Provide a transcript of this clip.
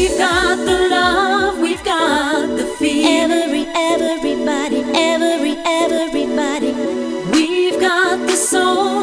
We've got the love, we've got the feel. Every, everybody, every, everybody. We've got the soul.